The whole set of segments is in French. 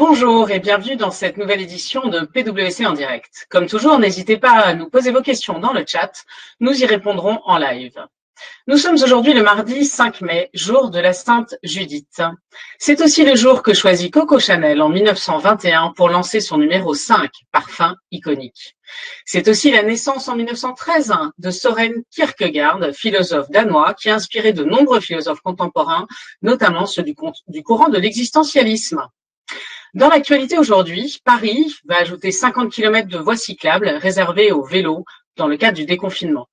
Bonjour et bienvenue dans cette nouvelle édition de PwC en direct. Comme toujours, n'hésitez pas à nous poser vos questions dans le chat. Nous y répondrons en live. Nous sommes aujourd'hui le mardi 5 mai, jour de la Sainte Judith. C'est aussi le jour que choisit Coco Chanel en 1921 pour lancer son numéro 5, parfum iconique. C'est aussi la naissance en 1913 de Soren Kierkegaard, philosophe danois qui a inspiré de nombreux philosophes contemporains, notamment ceux du, courant de l'existentialisme. Dans l'actualité aujourd'hui, Paris va ajouter 50 km de voies cyclables réservées aux vélos dans le cadre du déconfinement.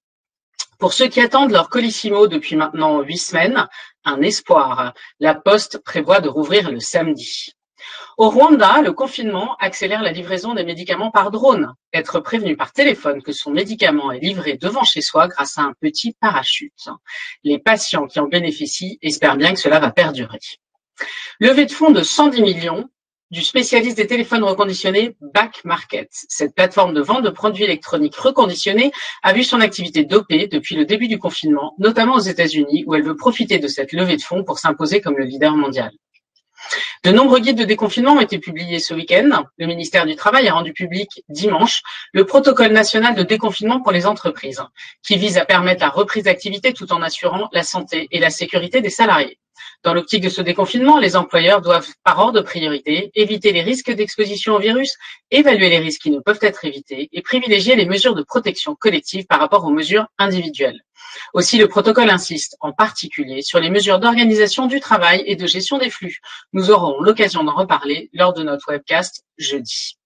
Pour ceux qui attendent leur colissimo depuis maintenant huit semaines, un espoir. La Poste prévoit de rouvrir le samedi. Au Rwanda, le confinement accélère la livraison des médicaments par drone. Être prévenu par téléphone que son médicament est livré devant chez soi grâce à un petit parachute. Les patients qui en bénéficient espèrent bien que cela va perdurer. Levée de fonds de 110 millions du spécialiste des téléphones reconditionnés Back Market. Cette plateforme de vente de produits électroniques reconditionnés a vu son activité dopée depuis le début du confinement, notamment aux États-Unis, où elle veut profiter de cette levée de fonds pour s'imposer comme le leader mondial. De nombreux guides de déconfinement ont été publiés ce week-end. Le ministère du Travail a rendu public dimanche le protocole national de déconfinement pour les entreprises, qui vise à permettre la reprise d'activité tout en assurant la santé et la sécurité des salariés. Dans l'optique de ce déconfinement, les employeurs doivent, par ordre de priorité, éviter les risques d'exposition au virus, évaluer les risques qui ne peuvent être évités et privilégier les mesures de protection collective par rapport aux mesures individuelles. Aussi, le protocole insiste en particulier sur les mesures d'organisation du travail et de gestion des flux. Nous aurons l'occasion d'en reparler lors de notre webcast jeudi.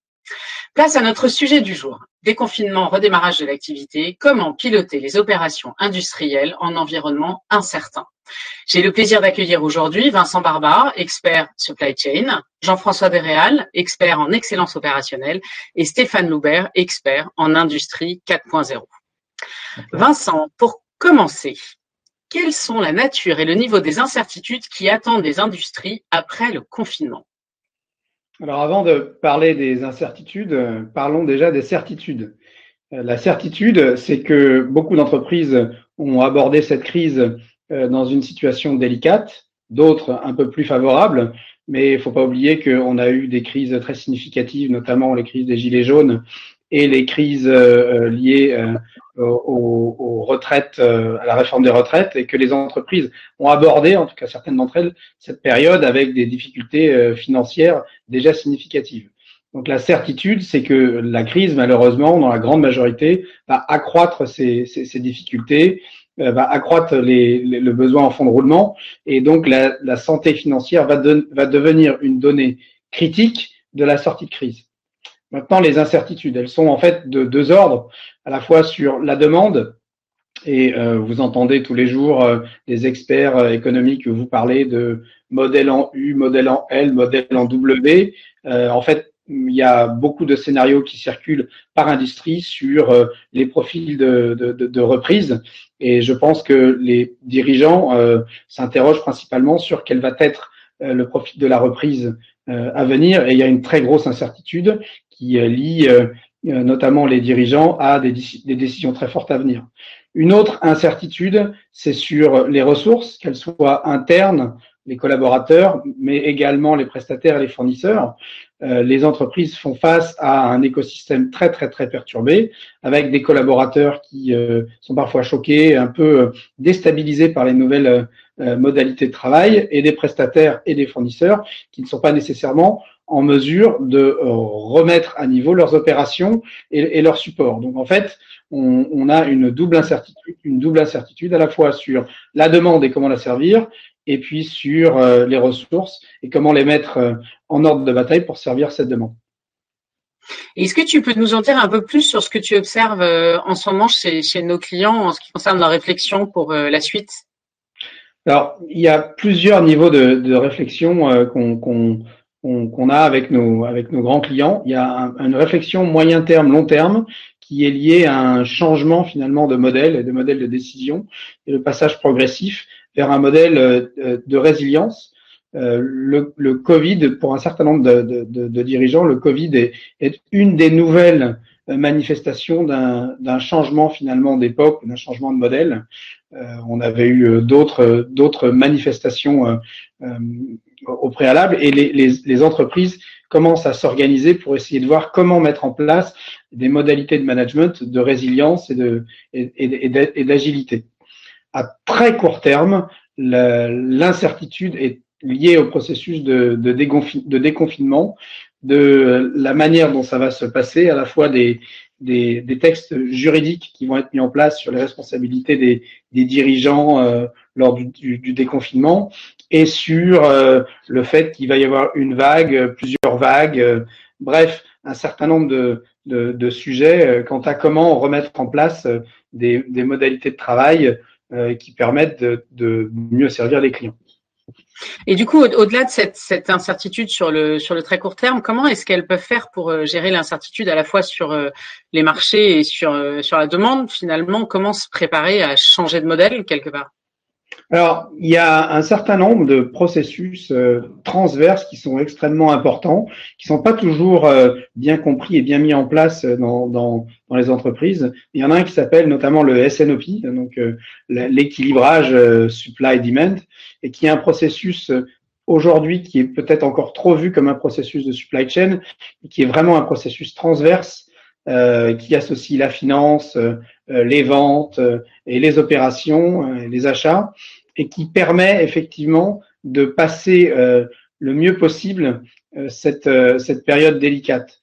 Place à notre sujet du jour. Déconfinement, redémarrage de l'activité, comment piloter les opérations industrielles en environnement incertain. J'ai le plaisir d'accueillir aujourd'hui Vincent Barbard, expert supply chain, Jean-François Desréal, expert en excellence opérationnelle, et Stéphane Loubert, expert en industrie 4.0. Vincent, pour commencer, quelles sont la nature et le niveau des incertitudes qui attendent les industries après le confinement? Alors avant de parler des incertitudes, parlons déjà des certitudes. Euh, la certitude, c'est que beaucoup d'entreprises ont abordé cette crise euh, dans une situation délicate, d'autres un peu plus favorables, mais il ne faut pas oublier qu'on a eu des crises très significatives, notamment les crises des gilets jaunes et les crises euh, liées euh, aux, aux, retraites, à la réforme des retraites, et que les entreprises ont abordé, en tout cas certaines d'entre elles, cette période avec des difficultés financières déjà significatives. Donc la certitude, c'est que la crise, malheureusement, dans la grande majorité, va accroître ces, ces, ces difficultés euh, va accroître les, le besoin en fonds de roulement et donc la, la santé financière va, va devenir une donnée critique de la sortie de crise. Maintenant, les incertitudes, elles sont en fait de deux ordres, à la fois sur la demande, et euh, vous entendez tous les jours euh, des experts euh, économiques vous parler de modèle en U, modèle en L, modèle en W. en fait, il y a beaucoup de scénarios qui circulent par industrie sur euh, les profils de, de, de, reprise. Et je pense que les dirigeants euh, s'interrogent principalement sur quel va être euh, le profil de la reprise à venir. Et il y a une très grosse incertitude qui lie notamment les dirigeants à des, des décisions très fortes à venir. Une autre incertitude, c'est sur les ressources, qu'elles soient internes les collaborateurs, mais également les prestataires et les fournisseurs. Euh, les entreprises font face à un écosystème très très très perturbé, avec des collaborateurs qui euh, sont parfois choqués, un peu euh, déstabilisés par les nouvelles modalités de travail, et des prestataires et des fournisseurs qui ne sont pas nécessairement en mesure de remettre à niveau leurs opérations et, et leur support. Donc en fait, on, on, a une double incertitude, une double incertitude à la fois sur la demande et comment la servir, et puis sur euh, les ressources et comment les mettre euh, en ordre de bataille pour servir cette demande. Est-ce que tu peux nous en dire un peu plus sur ce que tu observes euh, en ce moment chez, chez nos clients en ce qui concerne leur réflexion pour la suite? Alors, il y a plusieurs niveaux de, de réflexion qu'on qu'on a avec nos, avec nos grands clients. Il y a une réflexion moyen terme, long terme, qui est liée à un changement finalement de modèle et de modèle de décision et le passage progressif vers un modèle euh, de résilience. Euh, le, le, Covid, pour un certain nombre de, de, de, dirigeants, le Covid est, est, une des nouvelles manifestations d'un changement finalement d'époque, d'un changement de modèle. Euh, on avait eu d'autres d'autres manifestations au préalable et les, les, les entreprises commencent à s'organiser pour essayer de voir comment mettre en place des modalités de management, de résilience et de et, d'agilité. À très court terme, l'incertitude est liée au processus de, déconfinement, de la manière dont ça va se passer, à la fois des, des, des, textes juridiques qui vont être mis en place sur les responsabilités des, des dirigeants euh, lors du, du, du, déconfinement et sur euh, le fait qu'il va y avoir une vague, plusieurs vagues, euh, bref, un certain nombre de, de, de, sujets quant à comment remettre en place des, des modalités de travail qui permettent de, de mieux servir les clients. Et du coup, au-delà de cette, cette, incertitude sur le, sur le très court terme, comment est-ce qu'elles peuvent faire pour euh, gérer l'incertitude à la fois sur euh, les marchés et sur, euh, sur la demande Finalement, comment se préparer à changer de modèle quelque part? Alors, il y a un certain nombre de processus euh, transverses qui sont extrêmement importants, qui sont pas toujours euh, bien compris et bien mis en place dans, dans, dans, les entreprises. Il y en a un qui s'appelle notamment le SNOP, donc euh, l'équilibrage supply-demand, et qui est un processus aujourd'hui qui est peut-être encore trop vu comme un processus de supply chain, qui est vraiment un processus transverse qui associe la finance, les ventes et les opérations, les achats, et qui permet effectivement de passer euh, le mieux possible euh, cette, euh, cette période délicate.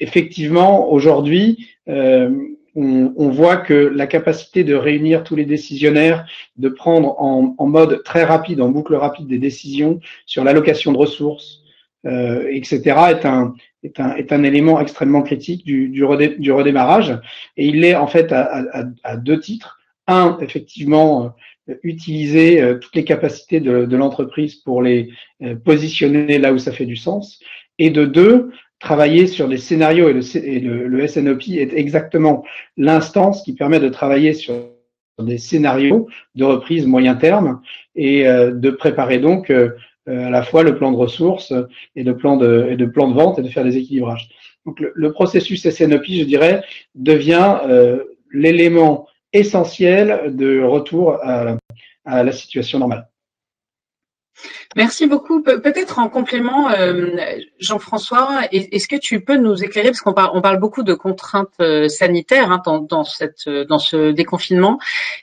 effectivement, aujourd'hui, on, voit que la capacité de réunir tous les décisionnaires, de prendre en, mode très rapide, en boucle rapide, des décisions sur l'allocation de ressources, euh, etc., est un, est, un, est un élément extrêmement critique du, du, redémarrage. Et il est en fait à, à, à deux titres. Un, effectivement, utiliser euh, toutes les capacités de, de l'entreprise pour les euh, positionner là où ça fait du sens. Et de deux, travailler sur des scénarios et le, le, le SNOP est exactement l'instance qui permet de travailler sur des scénarios de reprise moyen terme et euh, de préparer donc euh, à la fois le plan de ressources et le plan de, et de plan de vente et de faire des équilibrages. Donc le, processus SNOP, je dirais, devient euh, l'élément essentiel de retour à la situation normale. Merci beaucoup. peut-être en complément, euh, Jean-François, est-ce que tu peux nous éclairer, parce qu'on parle, beaucoup de contraintes euh, sanitaires hein, dans, cette, dans ce déconfinement,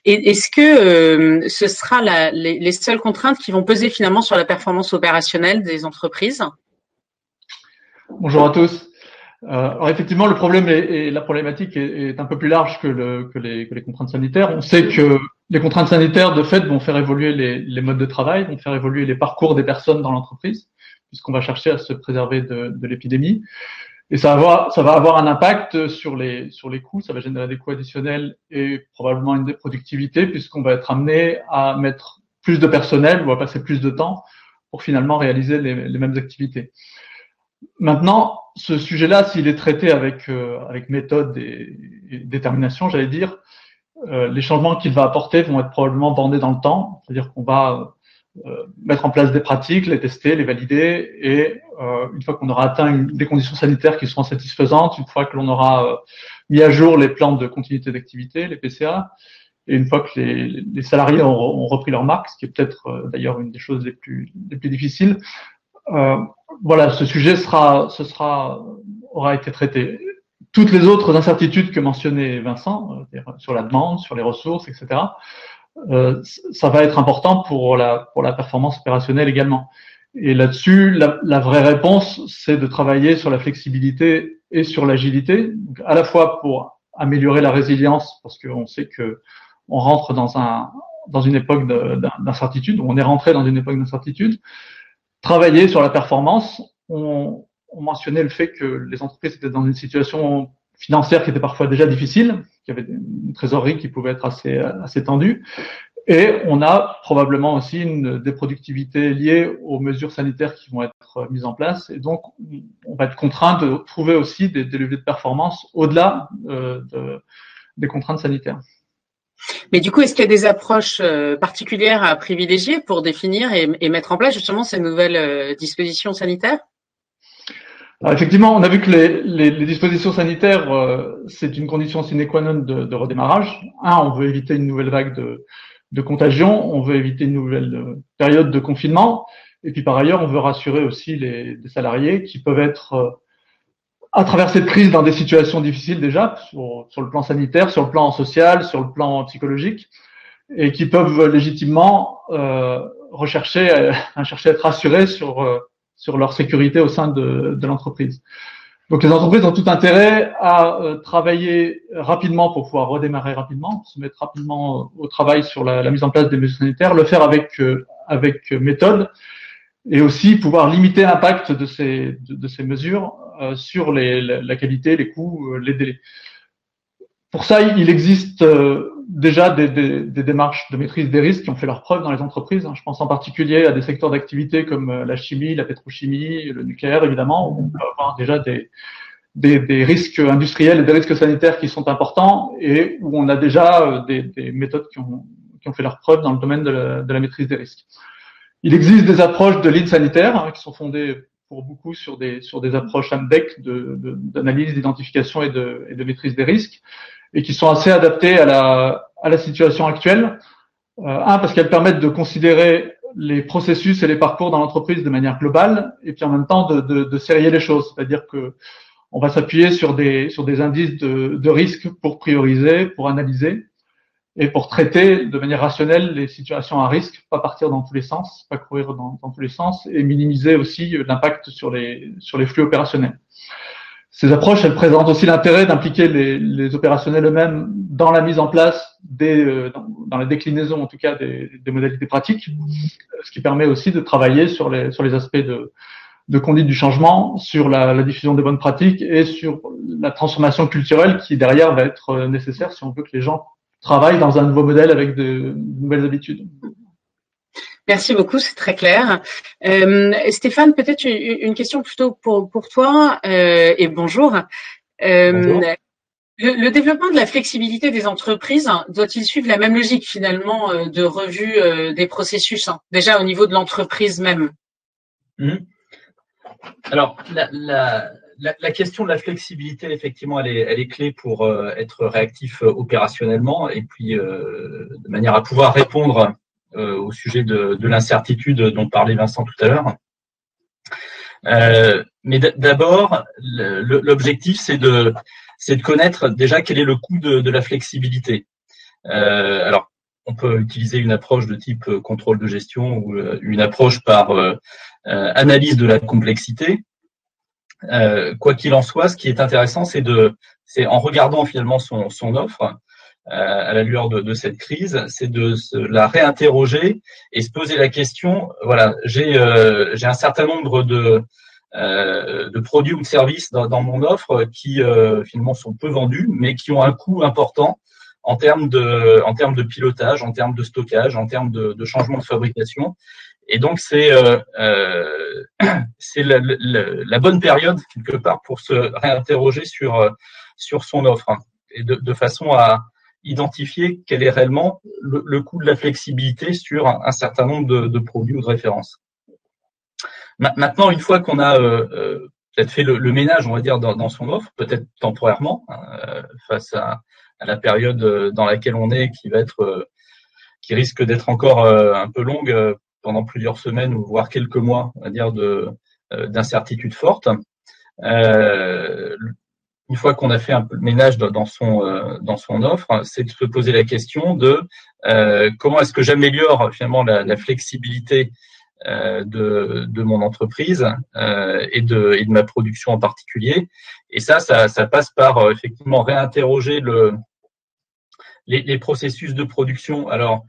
est-ce que euh, ce sera la, les, seules contraintes qui vont peser finalement sur la performance opérationnelle des entreprises? Bonjour à tous. Euh, alors effectivement, le problème la problématique est, un peu plus large que, le, que, les, que, les, contraintes sanitaires. On sait que les contraintes sanitaires, de fait, vont faire évoluer les, les, modes de travail, vont faire évoluer les parcours des personnes dans l'entreprise, puisqu'on va chercher à se préserver de, de l'épidémie. Et ça va, avoir, ça va avoir un impact sur les, sur les coûts, ça va générer des coûts additionnels et probablement une déproductivité, puisqu'on va être amené à mettre plus de personnel, on va passer plus de temps pour finalement réaliser les, les mêmes activités. Maintenant, ce sujet-là, s'il est traité avec, euh, avec méthode et, détermination, j'allais dire, euh, les changements qu'il va apporter vont être probablement bornés dans le temps, c'est-à-dire qu'on va euh, mettre en place des pratiques, les tester, les valider, et une fois qu'on aura atteint des conditions sanitaires qui seront satisfaisantes, une fois que l'on aura mis à jour les plans de continuité d'activité, les PCA, et une fois que les, les salariés ont, repris leur marque, ce qui est peut-être d'ailleurs une des choses les plus, les plus difficiles, euh, voilà, ce sujet sera, ce sera, aura été traité. Toutes les autres incertitudes que mentionnait Vincent, euh, sur la demande, sur les ressources, etc., euh, ça va être important pour la, pour la performance opérationnelle également. Et là-dessus, la, la, vraie réponse, c'est de travailler sur la flexibilité et sur l'agilité, à la fois pour améliorer la résilience, parce qu'on sait que on rentre dans un dans une époque d'incertitude, on est rentré dans une époque d'incertitude, travailler sur la performance. On, on, mentionnait le fait que les entreprises étaient dans une situation financière qui était parfois déjà difficile, qui avait une trésorerie qui pouvait être assez, tendue. Et on a probablement aussi une déproductivité liée aux mesures sanitaires qui vont être mises en place. Et donc, on va être contraint de trouver aussi des, des leviers de performance au-delà euh, de, des contraintes sanitaires. Mais du coup, est-ce qu'il y a des approches euh, particulières à privilégier pour définir et, mettre en place justement ces nouvelles euh, dispositions sanitaires? Alors effectivement, on a vu que les, dispositions sanitaires, euh, c'est une condition sine qua non de, redémarrage. Un, on veut éviter une nouvelle vague de, contagion, on veut éviter une nouvelle période de confinement. Et puis par ailleurs, on veut rassurer aussi les salariés qui peuvent être à travers cette crise dans des situations difficiles déjà, sur, le plan sanitaire, sur le plan social, sur le plan psychologique, et qui peuvent légitimement euh, rechercher, euh, chercher à être rassurés sur, euh, sur leur sécurité au sein de, de l'entreprise. Donc les entreprises ont tout intérêt à euh, travailler rapidement pour pouvoir redémarrer rapidement, se mettre rapidement au travail sur la, la mise en place des mesures sanitaires, le faire avec, avec méthode, et aussi pouvoir limiter l'impact de ces, de, ces mesures euh, sur les, la, qualité, les coûts, euh, les délais. Pour ça, il existe euh, déjà des, des, des, démarches de maîtrise des risques qui ont fait leur preuve dans les entreprises. Hein. Je pense en particulier à des secteurs d'activité comme la chimie, la pétrochimie, le nucléaire, évidemment, où on peut avoir déjà des, des, des, risques industriels et des risques sanitaires qui sont importants et où on a déjà des, des méthodes qui ont, qui ont, fait leur preuve dans le domaine de la, de la, maîtrise des risques. Il existe des approches de lead sanitaire hein, qui sont fondées pour beaucoup sur des, sur des approches AMDEC d'analyse, de, d'identification et de, et de maîtrise des risques, et qui sont assez adaptées à la, à la situation actuelle. Euh, un, parce qu'elles permettent de considérer les processus et les parcours dans l'entreprise de manière globale, et puis en même temps de, de, de sérier les choses, c'est-à-dire que on va s'appuyer sur des, sur des indices de, de risque pour prioriser, pour analyser, et pour traiter de manière rationnelle les situations à risque, pas partir dans tous les sens, pas courir dans, tous les sens, et minimiser aussi l'impact sur les, sur les flux opérationnels. Ces approches, elles présentent aussi l'intérêt d'impliquer les, les, opérationnels eux-mêmes dans la mise en place des, euh, dans, dans, la déclinaison en tout cas des, des, modalités pratiques, ce qui permet aussi de travailler sur les, sur les aspects de, de conduite du changement, sur la, la, diffusion des bonnes pratiques et sur la transformation culturelle qui derrière va être euh, nécessaire si on veut que les gens travaille dans un nouveau modèle avec de nouvelles habitudes. Merci beaucoup, c'est très clair. Euh, Stéphane, peut-être une question plutôt pour, pour toi euh, et bonjour. Euh, bonjour. Le, le, développement de la flexibilité des entreprises doit-il suivre la même logique finalement de revue des processus, hein, déjà au niveau de l'entreprise même? Mmh. Alors, la, la, la, question de la flexibilité, effectivement, elle est, clé pour euh, être réactif euh, opérationnellement et puis euh, de manière à pouvoir répondre au sujet de, de l'incertitude dont parlait Vincent tout à l'heure. Mais d'abord, l'objectif, c'est de, connaître déjà quel est le coût de la flexibilité. alors, on peut utiliser une approche de type contrôle de gestion ou une approche par analyse de la complexité. Euh, quoi qu'il en soit, ce qui est intéressant, c'est de, c'est en regardant finalement son, son offre euh, à la lueur de, de cette crise, c'est de se la réinterroger et se poser la question. Voilà, j'ai euh, j'ai un certain nombre de euh, de produits ou de services dans, dans mon offre qui euh, finalement sont peu vendus, mais qui ont un coût important en termes de en termes de pilotage, en termes de stockage, en termes de, de changement de fabrication. Et donc c'est euh, euh, la, la, bonne période quelque part pour se réinterroger sur euh, sur son offre hein, et de, de, façon à identifier quel est réellement le, le coût de la flexibilité sur un, certain nombre de, de, produits ou de références. Maintenant, une fois qu'on a euh, euh, peut-être fait le, le, ménage, on va dire, dans, dans son offre, peut-être temporairement, hein, face à, à, la période dans laquelle on est, qui va être, qui risque d'être encore un peu longue pendant plusieurs semaines ou voire quelques mois, on va dire, de euh, d'incertitude forte. Euh, une fois qu'on a fait un peu le ménage dans son euh, dans son offre, c'est de se poser la question de comment est-ce que j'améliore finalement la, flexibilité de, de mon entreprise et de et de ma production en particulier. Et ça, ça, ça passe par effectivement réinterroger le les, les processus de production. Alors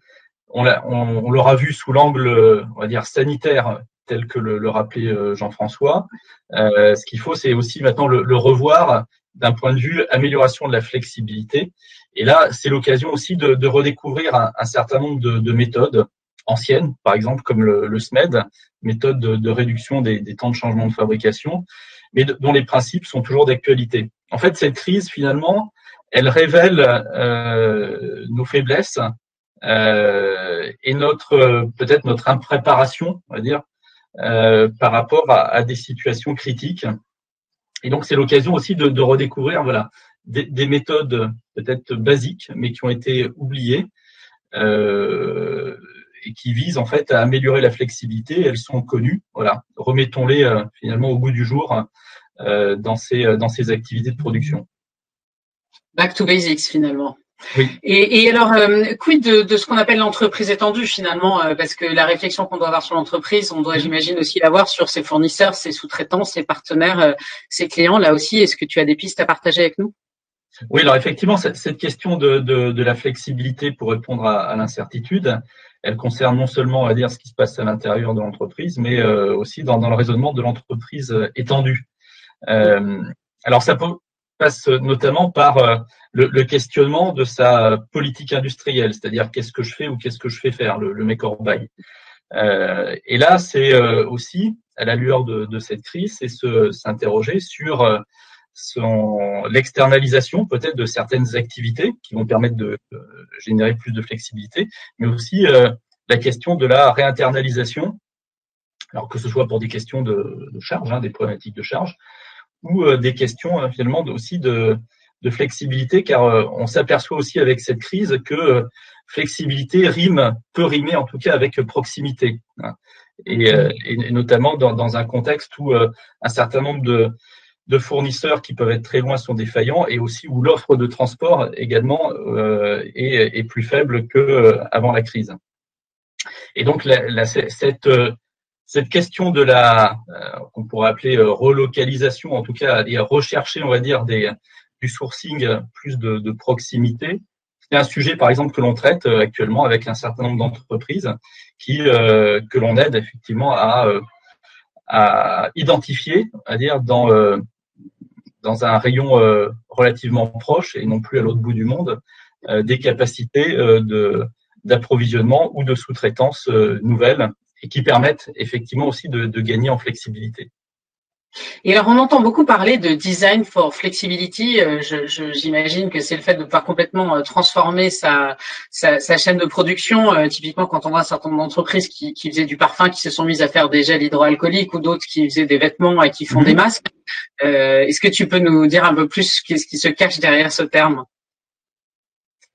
on, l'aura vu sous l'angle, on va dire, sanitaire, tel que le, le rappelait euh, Jean-François. Euh, ce qu'il faut, c'est aussi maintenant le, le revoir d'un point de vue amélioration de la flexibilité. Et là, c'est l'occasion aussi de, de redécouvrir un, un, certain nombre de, de, méthodes anciennes, par exemple comme le, le SMED, méthode de, de réduction des, des, temps de changement de fabrication, mais dont les principes sont toujours d'actualité. En fait, cette crise, finalement, elle révèle euh, nos faiblesses et notre peut-être notre impréparation, on va dire, euh, par rapport à, à, des situations critiques. Et donc c'est l'occasion aussi de, de, redécouvrir voilà des, des méthodes peut-être basiques, mais qui ont été oubliées euh, et qui visent en fait à améliorer la flexibilité. Elles sont connues. Voilà, remettons-les finalement au goût du jour dans ces dans ces activités de production. Back to basics finalement. Oui. Et, et, alors, euh, quid de, de ce qu'on appelle l'entreprise étendue finalement euh, Parce que la réflexion qu'on doit avoir sur l'entreprise, on doit, j'imagine, aussi l'avoir sur ses fournisseurs, ses sous-traitants, ses partenaires, euh, ses clients. Là aussi, est-ce que tu as des pistes à partager avec nous? Oui, alors effectivement, cette, question de, de, de, la flexibilité pour répondre à, à l'incertitude, elle concerne non seulement, on va dire, ce qui se passe à l'intérieur de l'entreprise, mais aussi dans, dans, le raisonnement de l'entreprise étendue. alors, ça peut passe notamment par euh, le, questionnement de sa politique industrielle, c'est-à-dire qu'est-ce que je fais ou qu'est-ce que je fais faire, le, le make or buy. Euh, et là, c'est euh, aussi, à la lueur de, cette crise, c'est s'interroger sur son l'externalisation peut-être de certaines activités qui vont permettre de, générer plus de flexibilité, mais aussi la question de la réinternalisation, alors que ce soit pour des questions de, charge, hein, des problématiques de charge, ou euh, des questions euh, finalement aussi de, de flexibilité, car euh, on s'aperçoit aussi avec cette crise que flexibilité rime, peut rimer en tout cas avec proximité. Hein. Et, et, notamment dans, dans, un contexte où un certain nombre de, de, fournisseurs qui peuvent être très loin sont défaillants et aussi où l'offre de transport également euh, est, est, plus faible que avant la crise. Et donc la, la, cette cette question de la euh, qu'on pourrait appeler euh, relocalisation, en tout cas, et rechercher, on va dire, des, du sourcing plus de, de proximité, c'est un sujet, par exemple, que l'on traite euh, actuellement avec un certain nombre d'entreprises qui que l'on aide effectivement à à identifier, à dire dans dans un rayon relativement proche et non plus à l'autre bout du monde, des capacités de d'approvisionnement ou de sous-traitance nouvelles et qui permettent effectivement aussi de, gagner en flexibilité. Et alors, on entend beaucoup parler de design for flexibility. Euh, j'imagine que c'est le fait de pouvoir complètement euh, transformer sa, sa, chaîne de production. Euh, typiquement, quand on voit un certain nombre d'entreprises qui, qui, faisaient du parfum, qui se sont mises à faire des gels hydroalcooliques ou d'autres qui faisaient des vêtements et qui font mhm. des masques. Est-ce que tu peux nous dire un peu plus ce qui se cache derrière ce terme?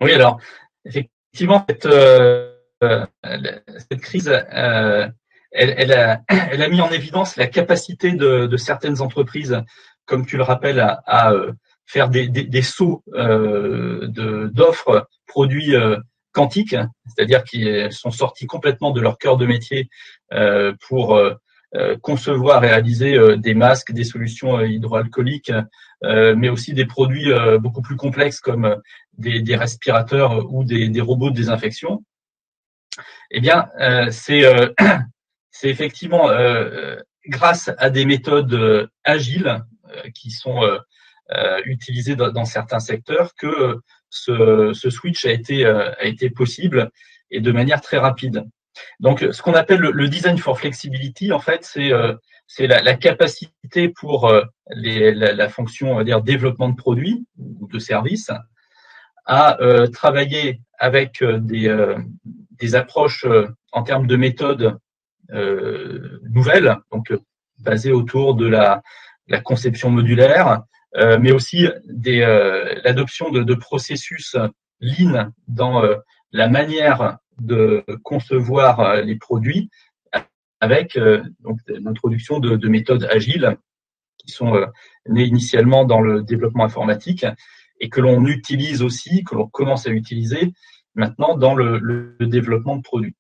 Oui, alors, effectivement, cette, euh, cette crise, euh, elle, elle, a, elle, a, mis en évidence la capacité de, de certaines entreprises, comme tu le rappelles, à, à euh, faire des, des, des sauts euh, d'offres produits quantiques, c'est-à-dire qui sont sortis complètement de leur cœur de métier euh, pour concevoir, réaliser des masques, des solutions hydroalcooliques, mais aussi des produits beaucoup plus complexes comme des, des respirateurs ou des, des robots de désinfection. Eh bien, euh, c'est euh, c'est effectivement euh, grâce à des méthodes agiles qui sont utilisées dans, certains secteurs que ce, ce, switch a été a été possible et de manière très rapide. Donc, ce qu'on appelle le, design for flexibility, en fait, c'est c'est la, la, capacité pour les, la, la, fonction, on va dire, développement de produits ou de services à travailler avec des, des approches euh, en termes de méthodes euh, nouvelles, donc euh, basées autour de la, conception modulaire, mais aussi des, l'adoption de, processus lean dans la manière de concevoir les produits avec l'introduction de, méthodes agiles qui sont nées initialement dans le développement informatique et que l'on utilise aussi, que l'on commence à utiliser maintenant dans le, développement de produits.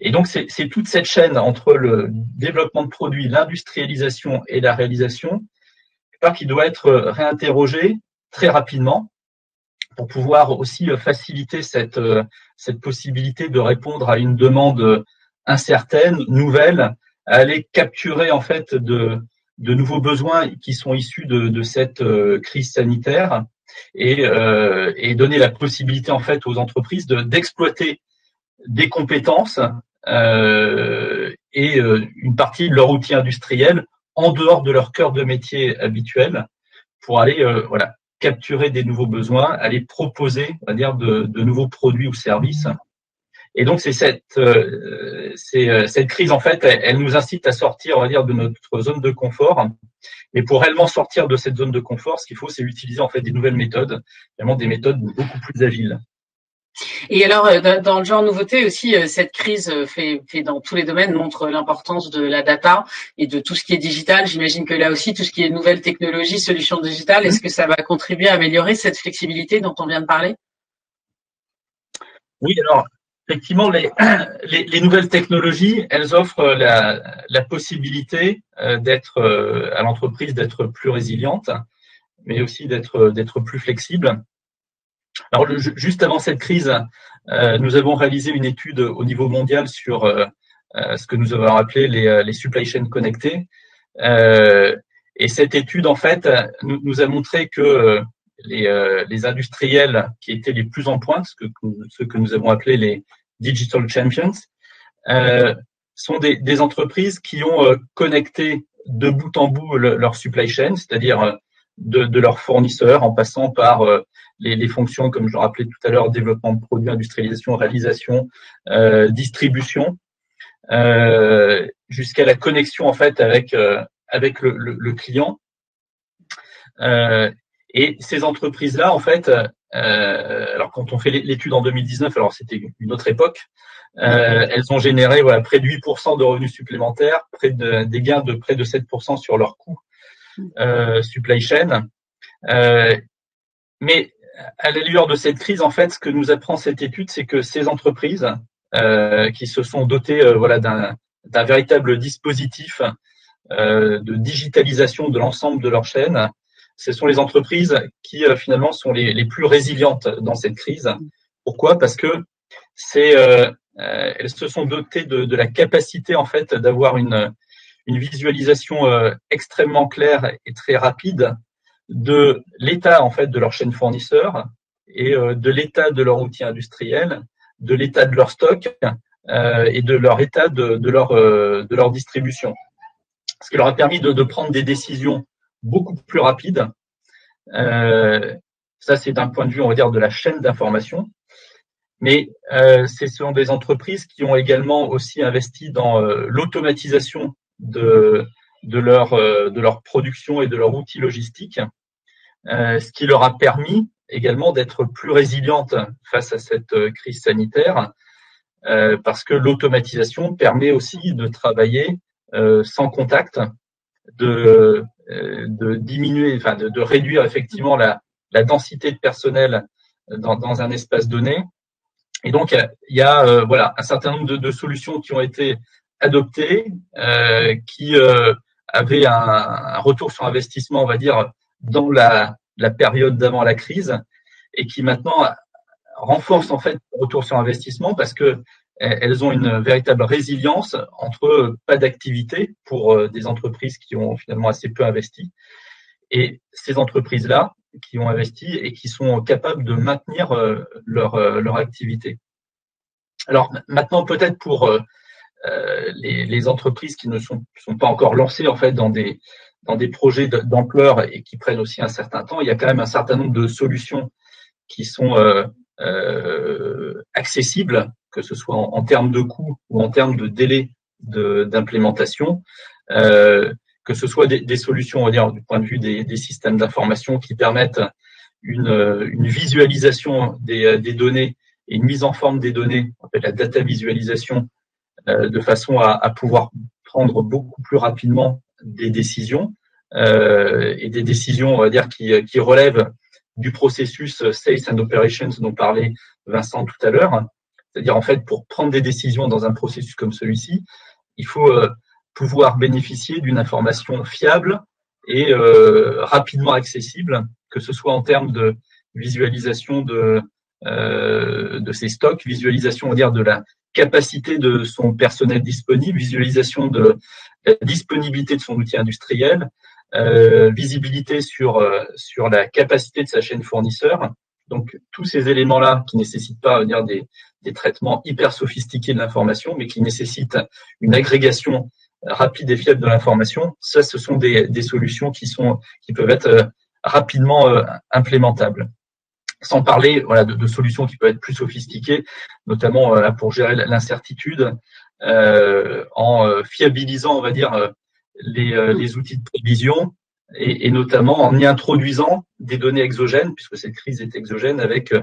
Et donc, c'est toute cette chaîne entre le développement de produits, l'industrialisation et la réalisation qui doit être réinterrogée très rapidement pour pouvoir aussi faciliter cette, cette possibilité de répondre à une demande incertaine, nouvelle, à aller capturer en fait de, de nouveaux besoins qui sont issus de, de cette crise sanitaire et, euh, et donner la possibilité en fait aux entreprises d'exploiter des compétences euh, et euh, une partie de leur outil industriel en dehors de leur cœur de métier habituel pour aller voilà capturer des nouveaux besoins, aller proposer on va dire de, de nouveaux produits ou services. Et donc c'est cette euh, cette crise en fait, elle, elle, nous incite à sortir on va dire de notre zone de confort mais pour réellement sortir de cette zone de confort, ce qu'il faut, c'est utiliser en fait des nouvelles méthodes, vraiment des méthodes beaucoup plus agiles. Et alors, euh, dans le genre nouveauté aussi, euh, cette crise euh, fait, fait dans tous les domaines montre l'importance de la data et de tout ce qui est digital. J'imagine que là aussi, tout ce qui est nouvelles technologies, solutions digitales, est-ce que ça va contribuer à améliorer cette flexibilité dont on vient de parler? Oui, alors effectivement, les, les, les, nouvelles technologies, elles offrent la, la possibilité d'être à l'entreprise d'être plus résiliente, mais aussi d'être d'être plus flexible. Alors, juste avant cette crise, euh, nous avons réalisé une étude au niveau mondial sur euh, euh, ce que nous avons appelé les, les supply chains connectés. et cette étude, en fait, nous, a montré que les, les, industriels qui étaient les plus en pointe, ce que, ce que nous avons appelé les digital champions, sont des, des, entreprises qui ont connecté de bout en bout leur supply chain, c'est-à-dire de, de, leurs fournisseurs en passant par les, les, fonctions, comme je le rappelais tout à l'heure, développement de produits, industrialisation, réalisation, euh, distribution, euh, jusqu'à la connexion en fait avec euh, avec le, le, le client. Euh, et ces entreprises-là, en fait, euh, alors quand on fait l'étude en 2019, alors c'était une autre époque, elles ont généré voilà, près de 8% de revenus supplémentaires, près de, des gains de près de 7% sur leurs coûts supply chain. mais à la lueur de cette crise, en fait, ce que nous apprend cette étude, c'est que ces entreprises euh, qui se sont dotées euh, voilà, d'un véritable dispositif euh, de digitalisation de l'ensemble de leur chaîne, ce sont les entreprises qui euh, finalement sont les, plus résilientes dans cette crise. Pourquoi? Parce que c'est euh, elles se sont dotées de, la capacité en fait d'avoir une, une visualisation extrêmement claire et très rapide de l'état en fait de leur chaîne fournisseur et euh, de l'état de leur outil industriel, de l'état de leur stock euh, et de leur état de, leur euh, de leur distribution. Ce qui leur a permis de prendre des décisions beaucoup plus rapides. ça, c'est d'un point de vue, on va dire, de la chaîne d'information. Mais euh, ce sont des entreprises qui ont également aussi investi dans l'automatisation de, de, leur, de leur production et de leur outil logistique euh, ce qui leur a permis également d'être plus résilientes face à cette euh, crise sanitaire, euh, parce que l'automatisation permet aussi de travailler sans contact, de, de diminuer, enfin de, de réduire effectivement la, la, densité de personnel dans, dans, un espace donné. Et donc il y a voilà un certain nombre de, de, solutions qui ont été adoptées, euh, qui euh, avaient un, un, retour sur investissement, on va dire, dans la, la période d'avant la crise et qui maintenant renforcent en fait le retour sur investissement parce que elles ont une véritable résilience entre pas d'activité pour euh, des entreprises qui ont finalement assez peu investi et ces entreprises-là qui ont investi et qui sont capables de maintenir euh, leur, euh, leur activité. Alors maintenant peut-être pour les, entreprises qui ne sont, sont pas encore lancées en fait dans des dans des projets d'ampleur et qui prennent aussi un certain temps, il y a quand même un certain nombre de solutions qui sont euh, accessibles, que ce soit en, termes de coûts ou en termes de délai d'implémentation, euh, que ce soit des, solutions, on va dire, du point de vue des, des systèmes d'information qui permettent une, une visualisation des, des, données et une mise en forme des données, on la data visualisation, euh, de façon à, pouvoir prendre beaucoup plus rapidement des décisions et des décisions, on va dire, qui, qui relèvent du processus Sales and Operations dont parlait Vincent tout à l'heure. C'est-à-dire, en fait, pour prendre des décisions dans un processus comme celui-ci, il faut euh, pouvoir bénéficier d'une information fiable et euh, rapidement accessible, que ce soit en termes de visualisation de, euh, de ses stocks, visualisation, on va dire, de la capacité de son personnel disponible, visualisation de la disponibilité de son outil industriel, euh, visibilité sur, euh, sur la capacité de sa chaîne fournisseur. Donc tous ces éléments-là qui nécessitent pas dire, des, des traitements hyper sophistiqués de l'information, mais qui nécessitent une agrégation rapide et fiable de l'information, ça ce sont des, des solutions qui sont qui peuvent être euh, rapidement implémentables sans parler voilà, de, de, solutions qui peuvent être plus sophistiquées, notamment euh, pour gérer l'incertitude, euh, en fiabilisant, on va dire, les, les outils de prévision et, et, notamment en y introduisant des données exogènes, puisque cette crise est exogène, avec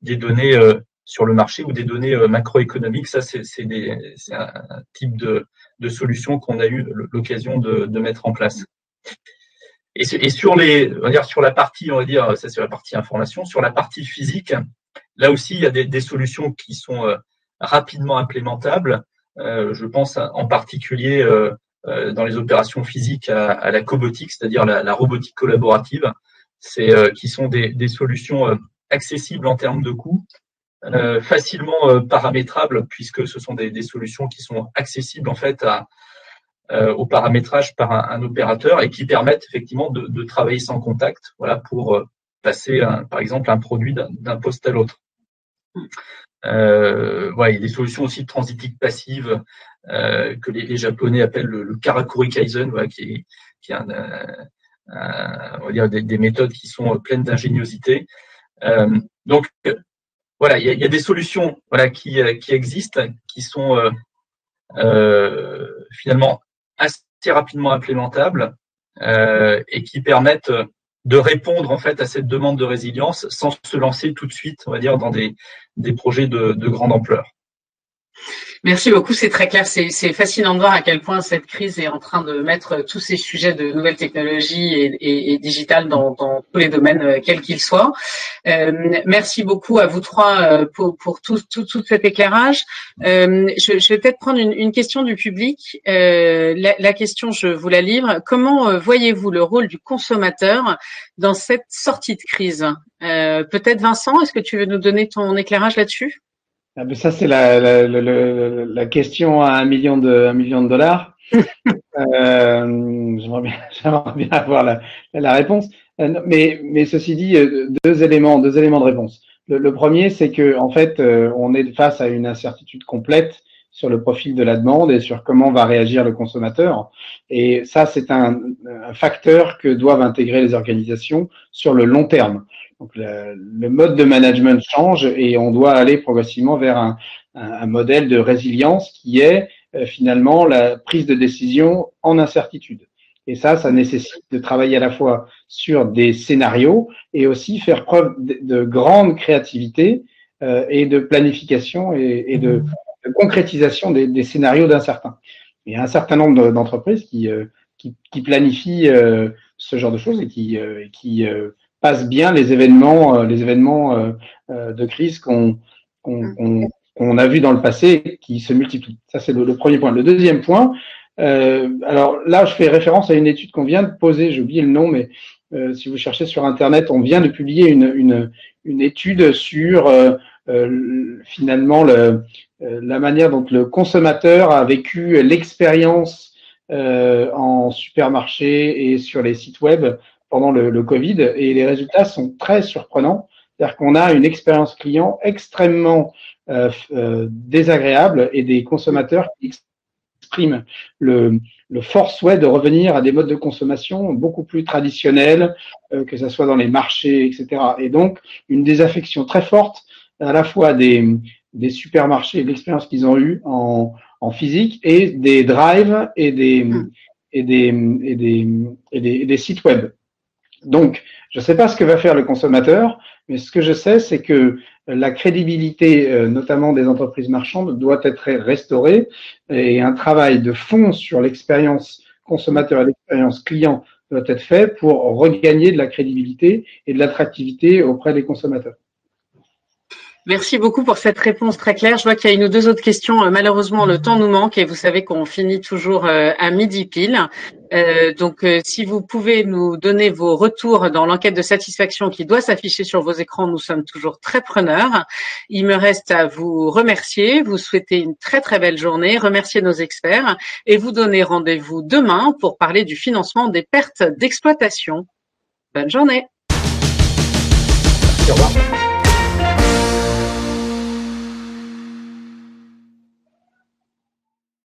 des données sur le marché ou des données macroéconomiques. Ça, c'est un type de, de solution qu'on a eu l'occasion de, de, mettre en place. Et, et, sur les, on va dire sur la partie, on va dire, ça c'est la partie information. Sur la partie physique, là aussi, il y a des, des solutions qui sont rapidement implémentables. je pense en particulier euh, dans les opérations physiques à, à la cobotique, c'est-à-dire la, la, robotique collaborative, c'est euh, qui sont des, des, solutions euh, accessibles en termes de coûts, facilement paramétrables puisque ce sont des, des, solutions qui sont accessibles en fait à, au paramétrage par un, un, opérateur et qui permettent effectivement de, de travailler sans contact, voilà, pour passer un, par exemple un produit d'un poste à l'autre. Euh, voilà, il y a des solutions aussi de transitique passive euh, que les, les, Japonais appellent le, le Karakuri Kaizen, voilà, qui est, qui est un, un, on va dire des, des, méthodes qui sont pleines d'ingéniosité. Euh, donc voilà, il y, y, a, des solutions voilà qui, qui existent, qui sont euh, euh finalement assez rapidement implémentables euh, et qui permettent de répondre en fait à cette demande de résilience sans se lancer tout de suite, on va dire, dans des, des projets de, de grande ampleur. Merci beaucoup, c'est très clair. C'est fascinant de voir à quel point cette crise est en train de mettre tous ces sujets de nouvelles technologies et, et, et digitales dans, dans, tous les domaines, euh, quels qu'ils soient. Euh, merci beaucoup à vous trois euh, pour, pour tout, tout, tout, cet éclairage. Euh, je, je, vais peut-être prendre une, une, question du public. Euh, la, la, question, je vous la livre. Comment euh, voyez-vous le rôle du consommateur dans cette sortie de crise? Peut-être Vincent, est-ce que tu veux nous donner ton éclairage là-dessus? Ah ben ça, c'est la, la, la, la, question à un million de, un million de dollars. euh, J'aimerais bien, bien, avoir la, la réponse. Euh, mais, mais ceci dit, euh, deux éléments, deux éléments de réponse. Le, le premier, c'est que en fait, euh, on est face à une incertitude complète sur le profil de la demande et sur comment va réagir le consommateur. Et ça, c'est un, un facteur que doivent intégrer les organisations sur le long terme. Donc le, le, mode de management change et on doit aller progressivement vers un, un, modèle de résilience qui est euh, finalement la prise de décision en incertitude. Et ça, ça nécessite de travailler à la fois sur des scénarios et aussi faire preuve de, de grande créativité euh, et de planification et, de, concrétisation des, des scénarios d'incertains. Il y a un certain nombre d'entreprises qui, euh, qui, qui, planifient euh, ce genre de choses et qui, euh, qui passe bien les événements, euh, les événements euh, euh, de crise qu'on qu'on a vu dans le passé qui se multiplient. Ça, c'est le, le, premier point. Le deuxième point, euh, alors là, je fais référence à une étude qu'on vient de poser, j'ai oublié le nom, mais euh, si vous cherchez sur Internet, on vient de publier une, une, une étude sur euh, finalement le, la manière dont le consommateur a vécu l'expérience en supermarché et sur les sites web pendant le, le, Covid et les résultats sont très surprenants. C'est-à-dire qu'on a une expérience client extrêmement euh, euh, désagréable et des consommateurs qui expriment le, le, fort souhait de revenir à des modes de consommation beaucoup plus traditionnels, euh, que ce soit dans les marchés, etc. Et donc une désaffection très forte à la fois des, des supermarchés et de l'expérience qu'ils ont eue en, en physique et des drives et des, et des, et des, et des, et des sites web. Donc, je ne sais pas ce que va faire le consommateur, mais ce que je sais, c'est que la crédibilité, euh, notamment des entreprises marchandes, doit être restaurée et un travail de fond sur l'expérience consommateur et l'expérience client doit être fait pour regagner de la crédibilité et de l'attractivité auprès des consommateurs. Merci beaucoup pour cette réponse très claire. Je vois qu'il y a une ou deux autres questions. Euh, malheureusement, le temps nous manque et vous savez qu'on finit toujours euh, à midi pile. Euh, donc, si vous pouvez nous donner vos retours dans l'enquête de satisfaction qui doit s'afficher sur vos écrans, nous sommes toujours très preneurs. Il me reste à vous remercier, vous souhaiter une très très belle journée, remercier nos experts et vous donner rendez-vous demain pour parler du financement des pertes d'exploitation. Bonne journée. Au revoir.